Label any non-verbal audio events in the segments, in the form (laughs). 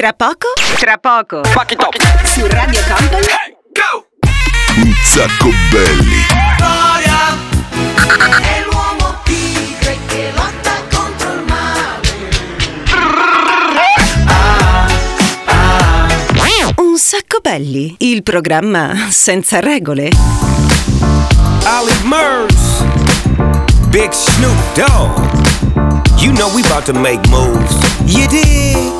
Tra poco? Tra poco. Fuck it up. Su Radio Company? Un sacco belli. È l'uomo tigre che lotta contro il male. Un sacco belli. Il programma senza regole. Ollie Murs, Big Snoop Dogg. You know we about to make moves. You dig?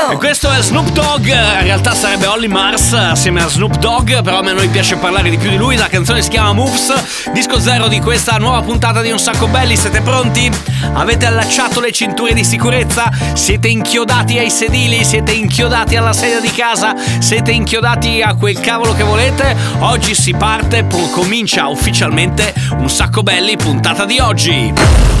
E questo è Snoop Dogg, in realtà sarebbe Holly Mars assieme a Snoop Dogg, però a me noi piace parlare di più di lui, la canzone si chiama Moves, disco zero di questa nuova puntata di Un Sacco Belli, siete pronti? Avete allacciato le cinture di sicurezza? Siete inchiodati ai sedili? Siete inchiodati alla sedia di casa? Siete inchiodati a quel cavolo che volete? Oggi si parte, comincia ufficialmente Un Sacco Belli, puntata di oggi.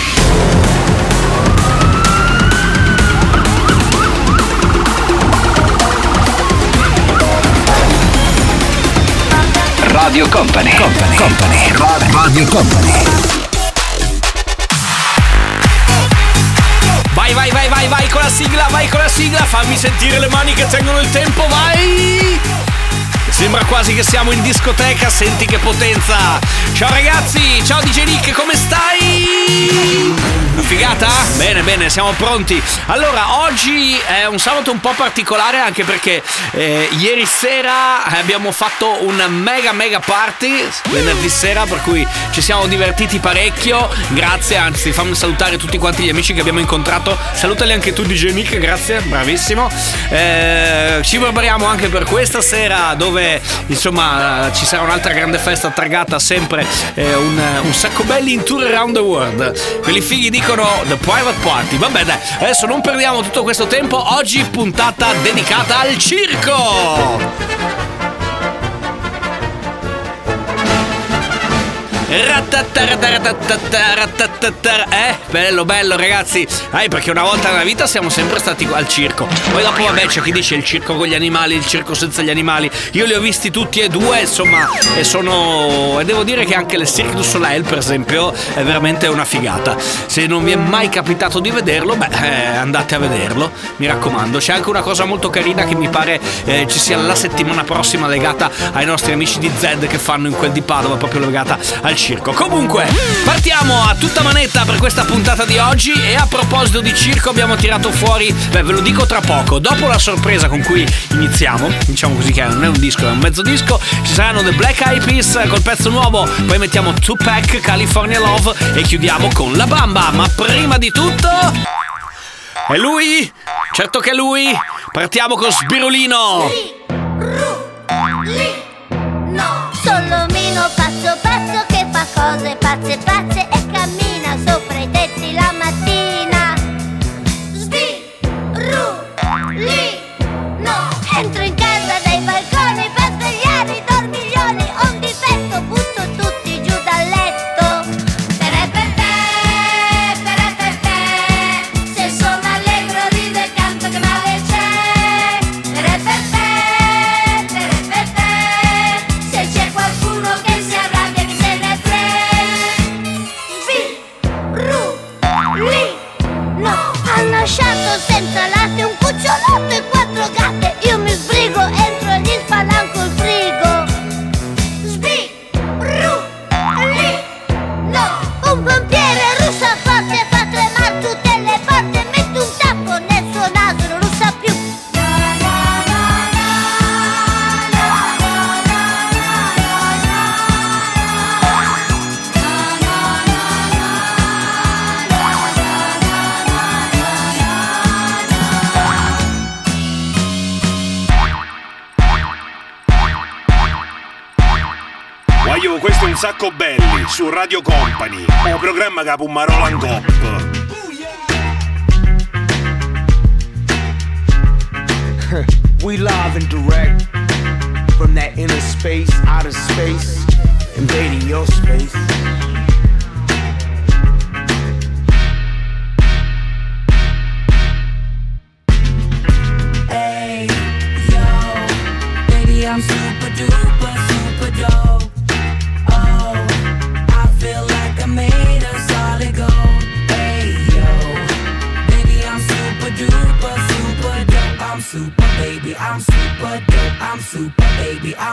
Radio Company, Company, Company, Ra- Radio Company. Vai, vai, vai, vai, vai con la sigla, vai con la sigla, fammi sentire le mani che tengono il tempo, vai! Sembra quasi che siamo in discoteca, senti che potenza! Ciao ragazzi, ciao DJ Nick, come stai? Una? Bene, bene, siamo pronti. Allora, oggi è un sabato un po' particolare anche perché eh, ieri sera abbiamo fatto un mega mega party, venerdì sera, per cui ci siamo divertiti parecchio. Grazie, anzi, fammi salutare tutti quanti gli amici che abbiamo incontrato. Salutali anche tu DJ Nick, grazie, bravissimo. Eh, ci prepariamo anche per questa sera dove insomma ci sarà un'altra grande festa targata sempre eh, un, un sacco belli in tour around the world. Quelli fighi dicono The Private Party. Vabbè dai, adesso non perdiamo tutto questo tempo. Oggi puntata dedicata al circo. Eh, bello, bello ragazzi. Eh, perché una volta nella vita siamo sempre stati al circo. Poi dopo, vabbè, c'è chi dice il circo con gli animali, il circo senza gli animali. Io li ho visti tutti e due, insomma, e sono. E devo dire che anche il Cirque du Soleil, per esempio, è veramente una figata. Se non vi è mai capitato di vederlo, beh, eh, andate a vederlo. Mi raccomando. C'è anche una cosa molto carina che mi pare eh, ci sia la settimana prossima legata ai nostri amici di Zed che fanno in quel di Padova, proprio legata al circo. Comunque, partiamo a tutta manetta per questa puntata di oggi. E a proposito di circo, abbiamo tirato fuori, beh, ve lo dico tra poco. Dopo la sorpresa con cui iniziamo, diciamo così che non è un disco, è un mezzo disco, ci saranno The Black Eyed Peas col pezzo nuovo. Poi mettiamo Tupac, California Love e chiudiamo con La Bamba. Ma prima di tutto. È lui? Certo che è lui! Partiamo con Sbirulino! Solo Watze, Watze un sacco belli su Radio Company, un programma che un Marolan Cop. (laughs) we live and direct from that inner space, outer space, invading your space.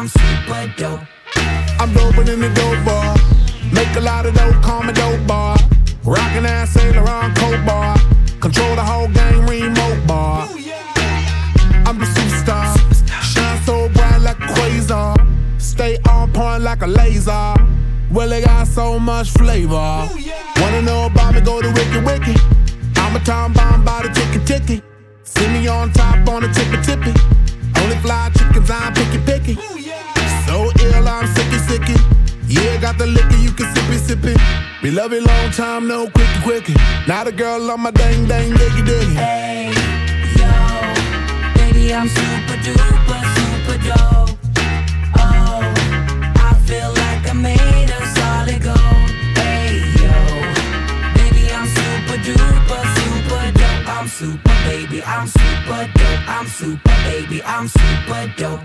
I'm super dope. I'm doping in the dope bar. Make a lot of dope, call me dope bar. Rockin' ass Saint Laurent coat bar. Control the whole game, remote bar. I'm the superstar. Shine so bright like a quasar. Stay on point like a laser. Well, they got so much flavor. Wanna know about me? Go to Wiki Wiki. I'm a time bomb by the ticky ticky. See me on top on the tippy tippy. Only fly chickens, I'm picky picky. Sicky. Yeah, got the liquor, you can sip it, sip it. We love it long time, no quickie quickie. Now the girl on my dang dang diggy diggy. Hey, yo, baby, I'm super duper, super dope. Oh, I feel like I'm made of solid gold. Hey, yo, baby, I'm super duper, super dope. I'm super, baby, I'm super dope. I'm super, baby, I'm super dope.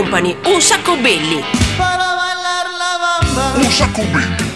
Company, un sacco belli. Un sacco belli.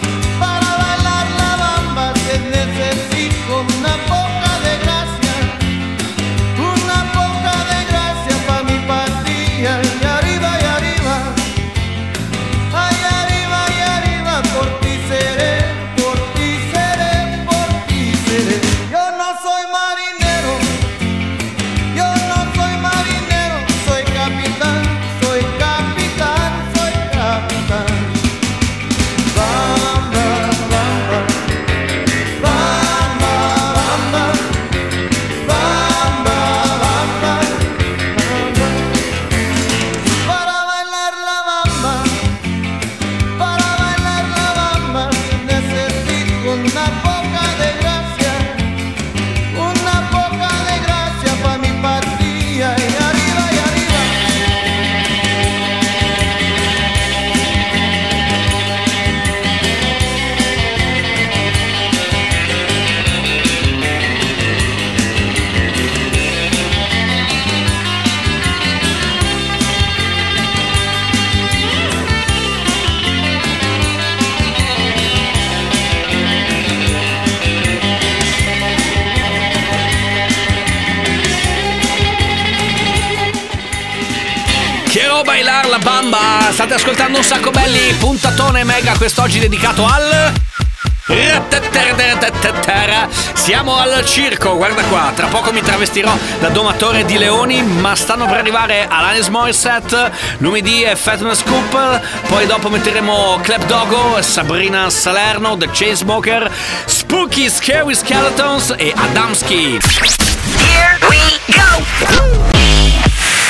Bailar la bamba. State ascoltando un sacco belli. Puntatone mega quest'oggi dedicato al. Siamo al circo, guarda qua, tra poco mi travestirò da domatore di leoni, ma stanno per arrivare Alanis Morissette, lunedì è Fatness Scoop, poi dopo metteremo Clap Dogo, Sabrina Salerno, The Chainsmoker, Spooky Scary Skeletons e Adamski. Here we go!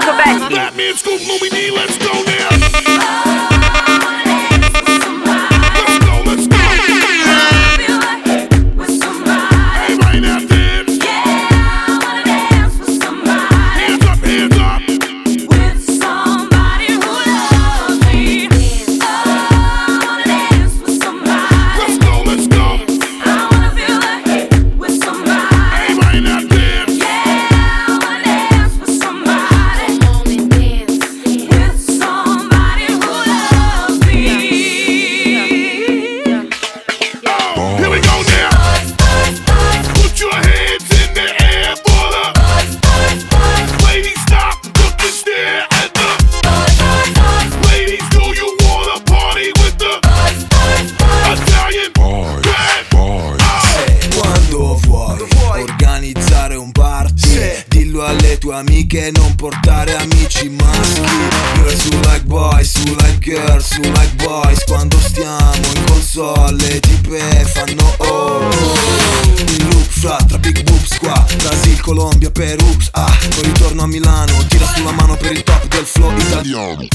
Covetti. That man's scoop, Moby D, let's tue amiche non portare amici maschi. Girl su like boys, su like girls, su like boys Quando stiamo in console le tipe fanno oh. In loop fra tra big boobs qua Brasil, Colombia, Perù, ah. Poi ritorno a Milano, tira sulla mano per il top del flow italiano.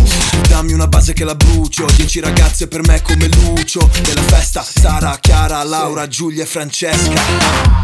Dammi una base che la brucio Dieci ragazze per me come Lucio. Della festa Sara, Chiara, Laura, Giulia e Francesca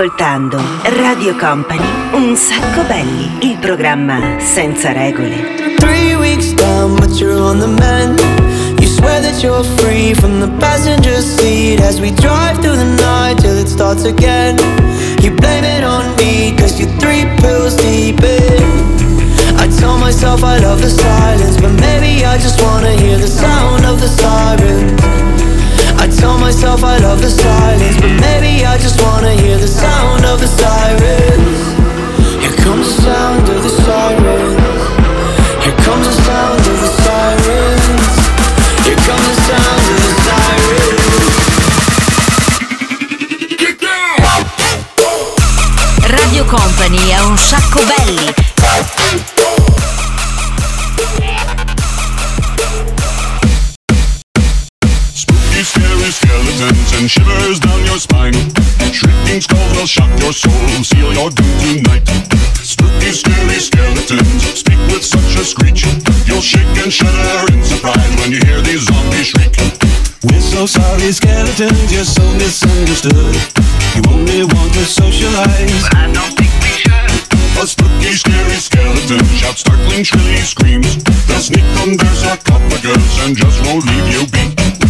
Ascoltando Radio Company, un sacco belli, il programma senza regole. Three weeks down, but you're on the mend. You swear that you're free from the passenger seat as we drive through the night till it starts again. You blame it on me, cause you're three pills deep in. I tell myself I love the silence, but maybe I just wanna hear the sound of the sirens. Tell myself I love the silence, but maybe I just wanna hear the sound of the sirens. Here comes the sound of the sirens. Here comes the sound of the sirens. Here comes the sound of the sirens. Radio Company è un sacco belli. And shivers down your spine. Shrieking skulls will shock your soul, seal your doom tonight. Spooky, scary skeletons speak with such a screech. You'll shake and shudder in surprise when you hear these zombies shriek. We're so sorry, skeletons, you're so misunderstood. You only want to socialize. But I don't think we should. A spooky, scary skeleton shouts startling, shrilly screams. They'll sneak under sarcophagus and just won't leave you be.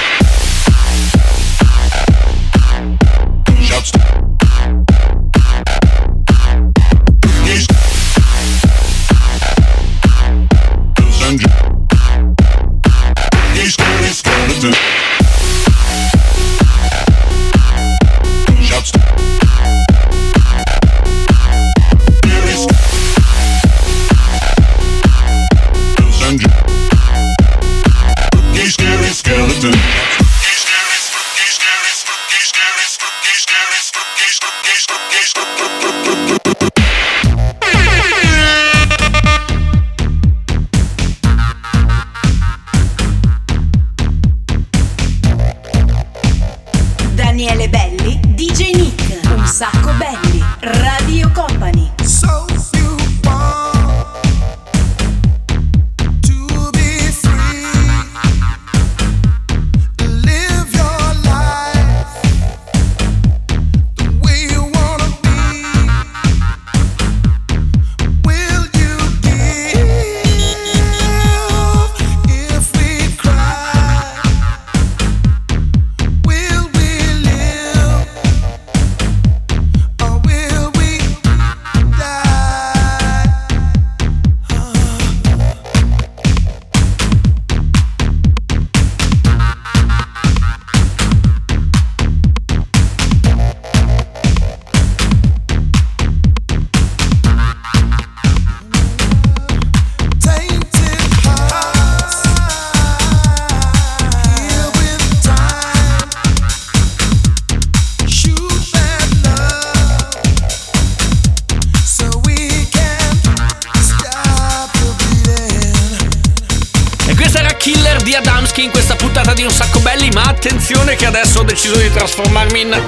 trasformarmi in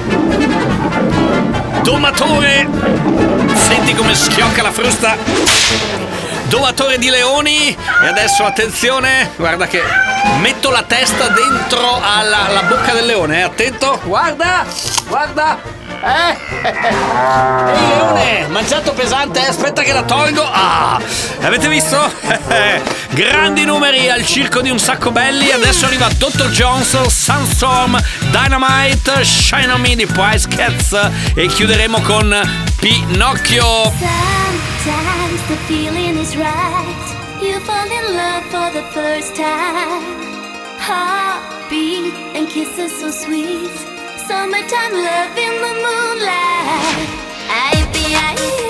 domatore. Senti come schiocca la frusta. Domatore di leoni. E adesso attenzione, guarda che metto la testa dentro alla, alla bocca del leone. Eh. Attento, guarda, guarda. Eh? (laughs) Ehi leone, mangiato pesante, eh? aspetta che la tolgo. Ah, avete visto? (laughs) Eh. Grandi numeri al circo di un sacco belli. Adesso arriva Dr. Johnson, Sunstorm, Dynamite, Shine on Me di Price Cats. E chiuderemo con Pinocchio. Sometimes the feeling is right. You fall in love for the first time. Heartbeat and kisses so sweet. Summertime love in the moonlight. I be, I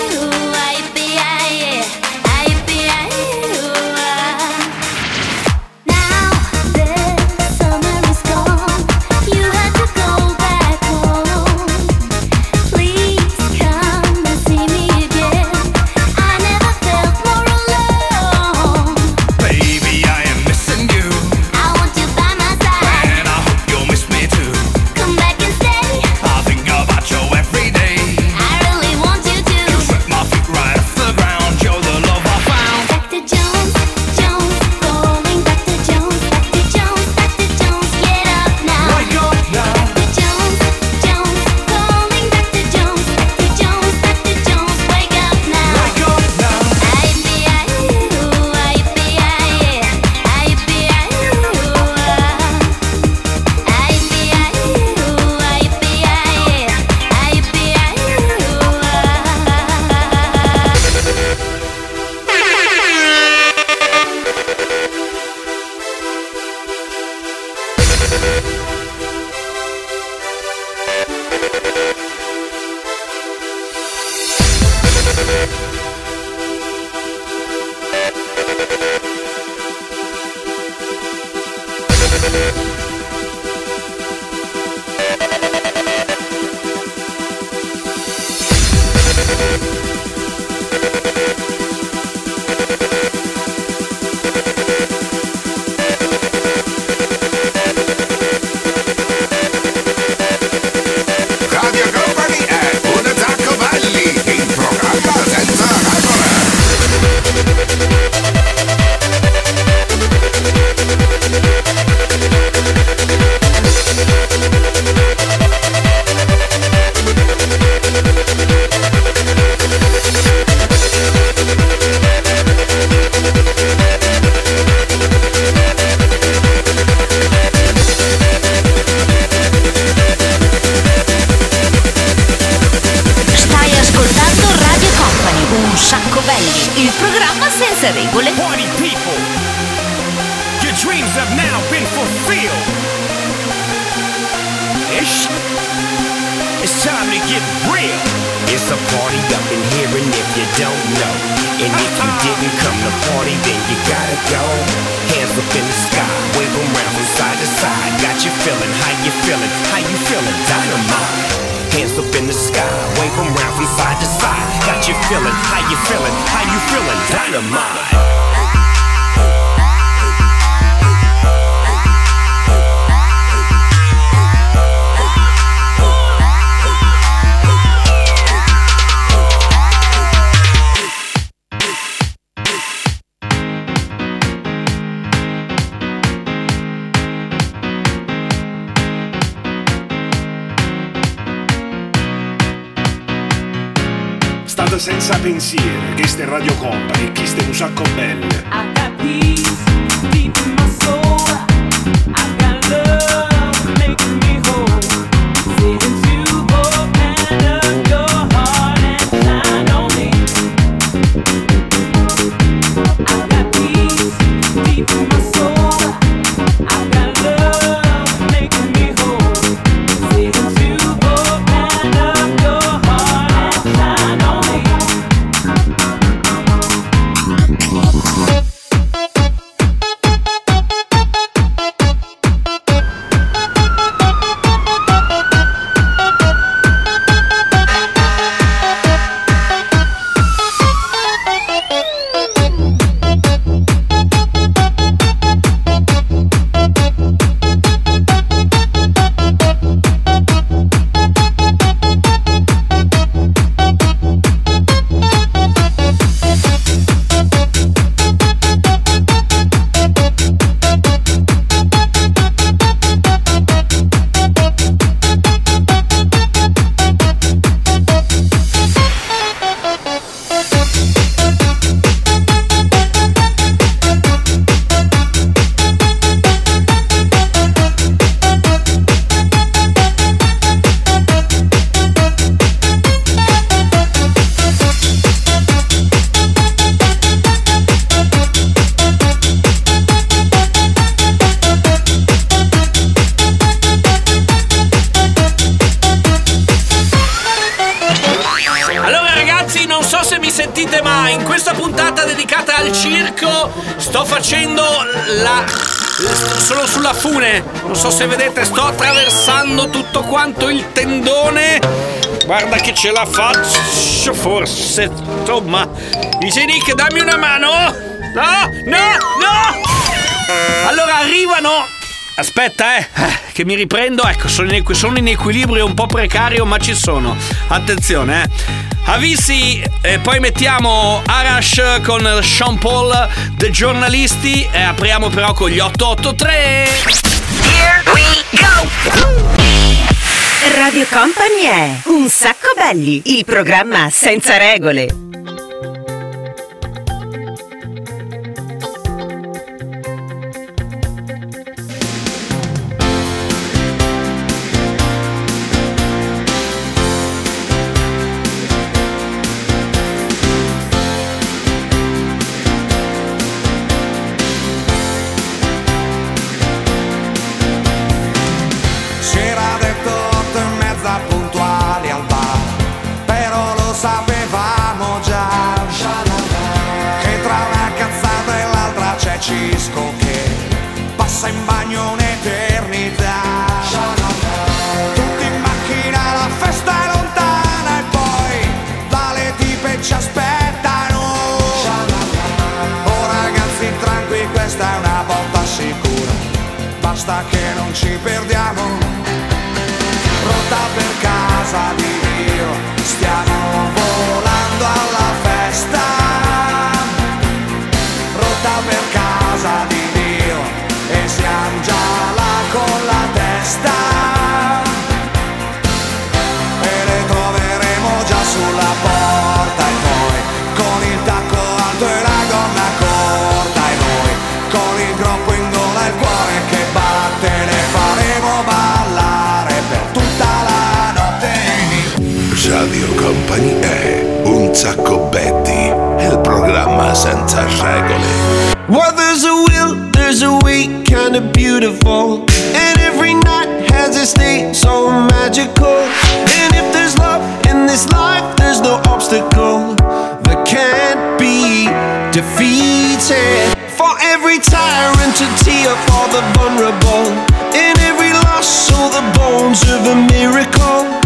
Il programma senza regole. Party people, your dreams have now been fulfilled. Ish. It's time to get real. It's a party up in here, and if you don't know, and if you didn't come to party, then you gotta go. Hands up in the sky, wave them round from side to side. Got you feeling, how you feeling, how you feeling, dynamite. Hands up in the sky, wave 'em round from side to side. Got you feeling, how you feeling, how you feeling, dynamite. Senza pensieri, che ste Radio Company, chi ste un sacco belle. Allora Sono sulla fune, non so se vedete, sto attraversando tutto quanto il tendone. Guarda che ce la faccio, forse, insomma. Dice Nick, dammi una mano. No, no, no. Allora arrivano Aspetta, eh, eh, che mi riprendo. Ecco, sono in, equilibrio un po' precario, ma ci sono. Attenzione, eh. Avvisi, e poi mettiamo Arash con Sean Paul, The Giornalisti, e apriamo però con gli 883. Here we go! Radio Company è Un sacco belli, il programma senza regole. Basta che non ci perdiamo. Pronta per casa di Dio Stiamo company è Un sacco Betty, il programma senza regole. Well, there's a will, there's a way, kinda beautiful. And every night has its day, so magical. And if there's love in this life, there's no obstacle that can't be defeated. For every tyrant to tear for the vulnerable. In every loss, so the bones of a miracle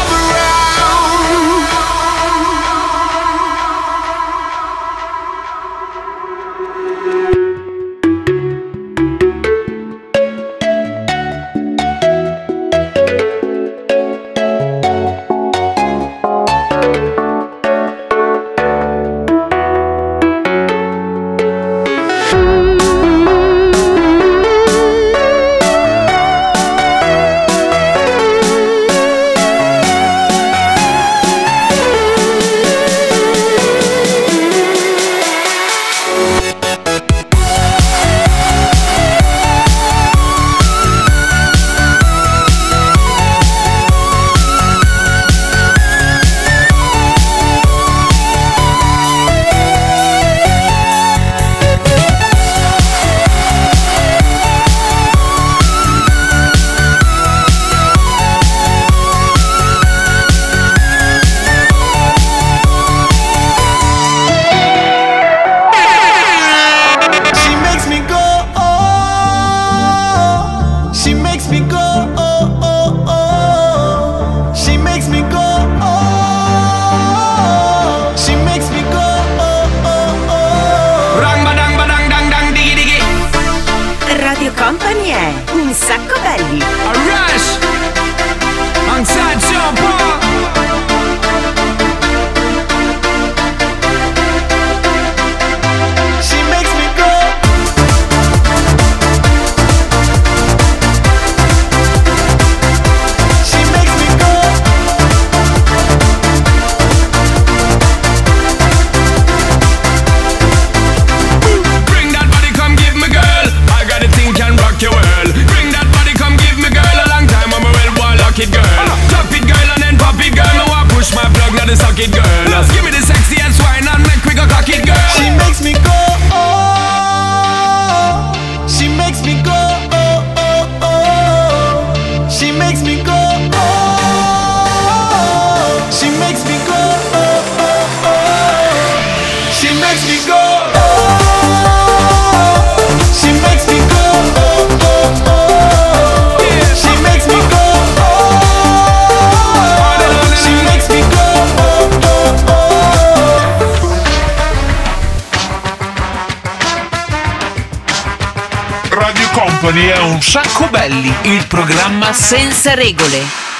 compagnia un sacco belli, il programma senza regole.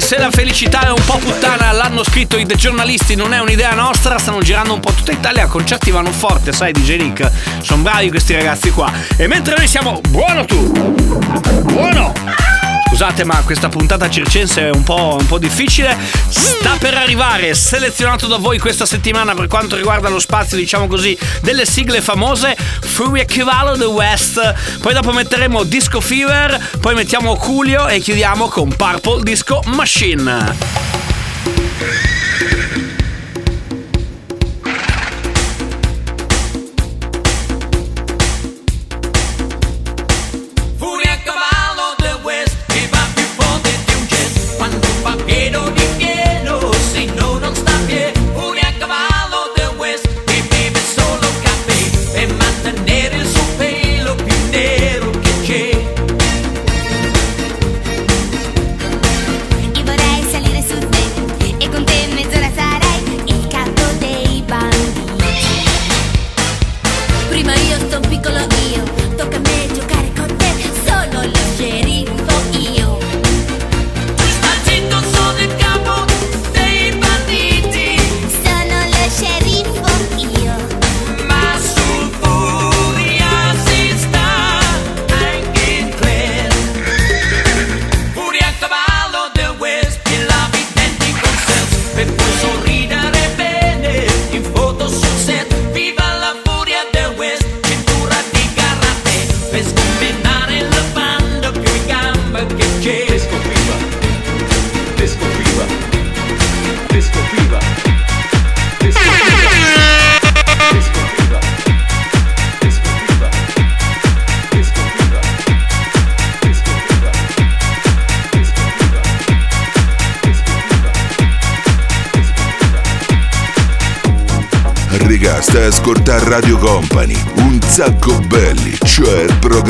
Se la felicità è un po' puttana, l'hanno scritto i giornalisti, non è un'idea nostra, stanno girando un po' tutta Italia, concerti vanno forte, sai DJ Nick, sono bravi questi ragazzi qua. E mentre noi siamo buono tu. Buono. Scusate, ma questa puntata circense è un po', un po' difficile. Sta per arrivare, selezionato da voi questa settimana per quanto riguarda lo spazio, diciamo così, delle sigle famose. Fury Cavallo The West. Poi dopo metteremo Disco Fever. Poi mettiamo Julio e chiudiamo con Purple Disco Machine.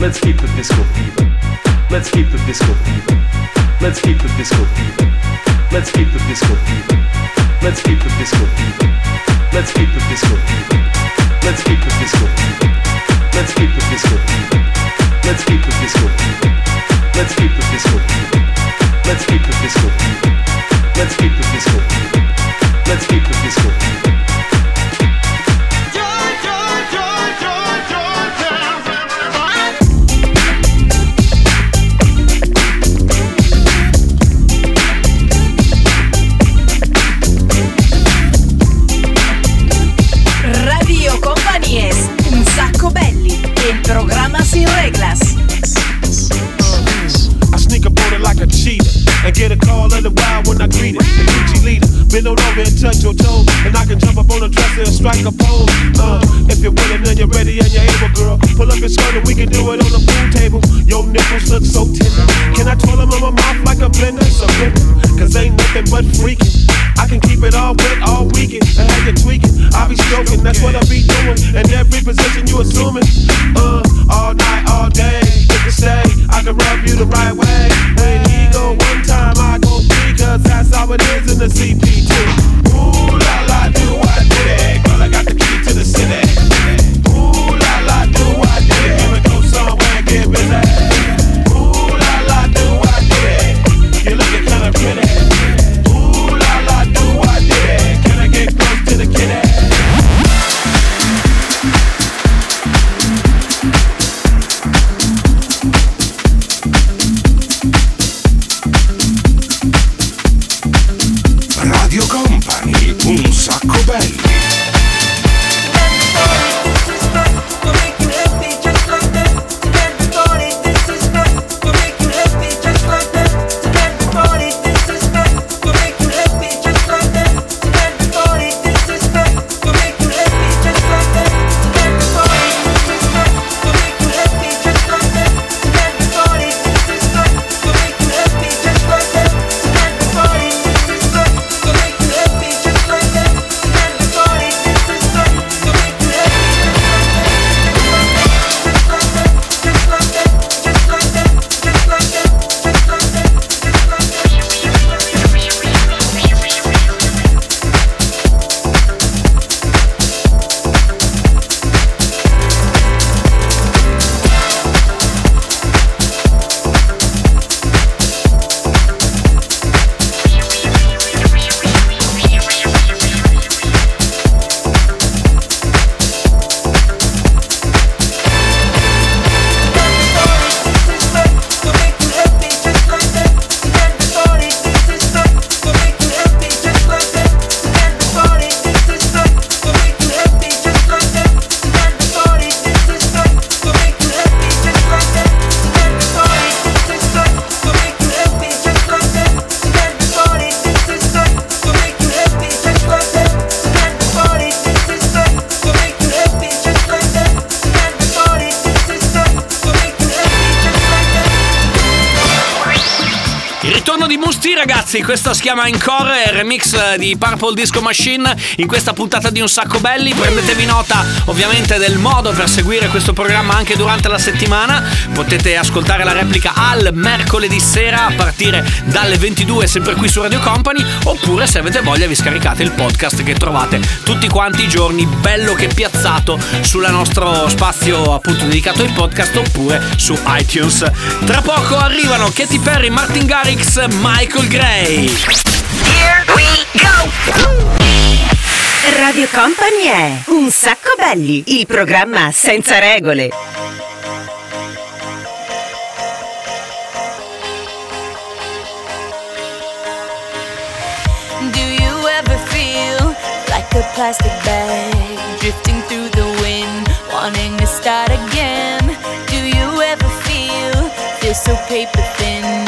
Let's keep the disco fever. Let's keep the disco fever. Let's keep the disco fever. Let's keep the disco fever. Let's keep the disco fever. Let's keep the disco fever. Let's keep the disco fever. Let's keep the disco fever. Let's keep the disco fever. Let's keep the disco fever. Let's keep the disco fever. Strike a pose. Uh, if you're willing and you're ready and you're able, girl, pull up your skirt and we can do it on the pool table. Your nipples look so tender. Can I twirl them in my mouth like a blender? Surrender, cause ain't nothing but freaking. I can keep it all wet all weekend and have you tweaking. I'll be stroking, that's what I be doing. And every position you assuming. Uh, all night, all day. If you stay, I can rub you the right way. When he go one time, I go three, cause that's how it is in the CP2. Ooh la la, questo si chiama Encore, remix di Purple Disco Machine in questa puntata di Un Sacco Belli. Prendetevi nota ovviamente del modo per seguire questo programma anche durante la settimana. Potete ascoltare la replica al mercoledì sera a partire dalle 22 sempre qui su Radio Company oppure se avete voglia vi scaricate il podcast che trovate tutti quanti i giorni bello che piazzato sul nostro spazio appunto dedicato ai podcast oppure su iTunes. Tra poco arrivano Katy Perry, Martin Garrix, Michael Gray. Here we go! Radio Company è Un sacco belli, il programma senza regole. Do you ever feel like a plastic bag drifting through the wind, wanting to start again? Do you ever feel feel so paper thin,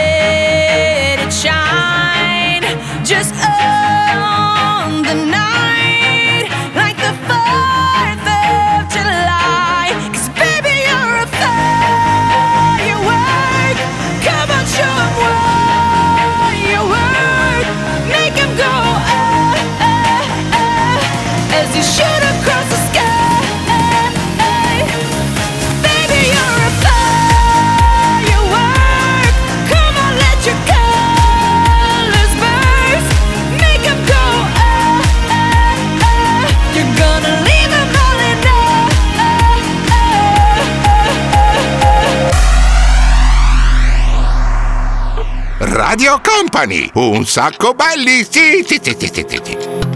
Radio Company, un sacco belli, sì, sì, sì, sì, sì, sì,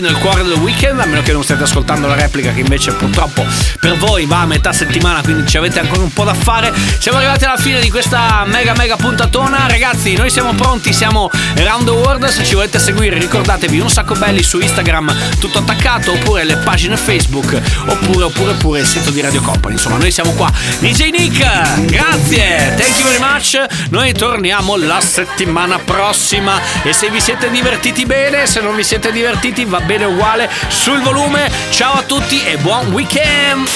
nel cuore del weekend, a meno che non stiate ascoltando la replica che invece purtroppo per voi va a metà settimana, quindi ci avete ancora un po' da fare. Siamo arrivati alla fine di questa mega mega puntatona, ragazzi, noi siamo pronti, siamo around the world, se ci volete seguire ricordatevi un sacco belli su Instagram, tutto attaccato, oppure le pagine Facebook, oppure oppure oppure il sito di Radio Company, insomma noi siamo qua. DJ Nick, grazie, thank you very much, noi torniamo la settimana prossima e se vi siete divertiti bene, se non vi siete divertiti va bene uguale sul volume. Ciao a tutti e buon weekend!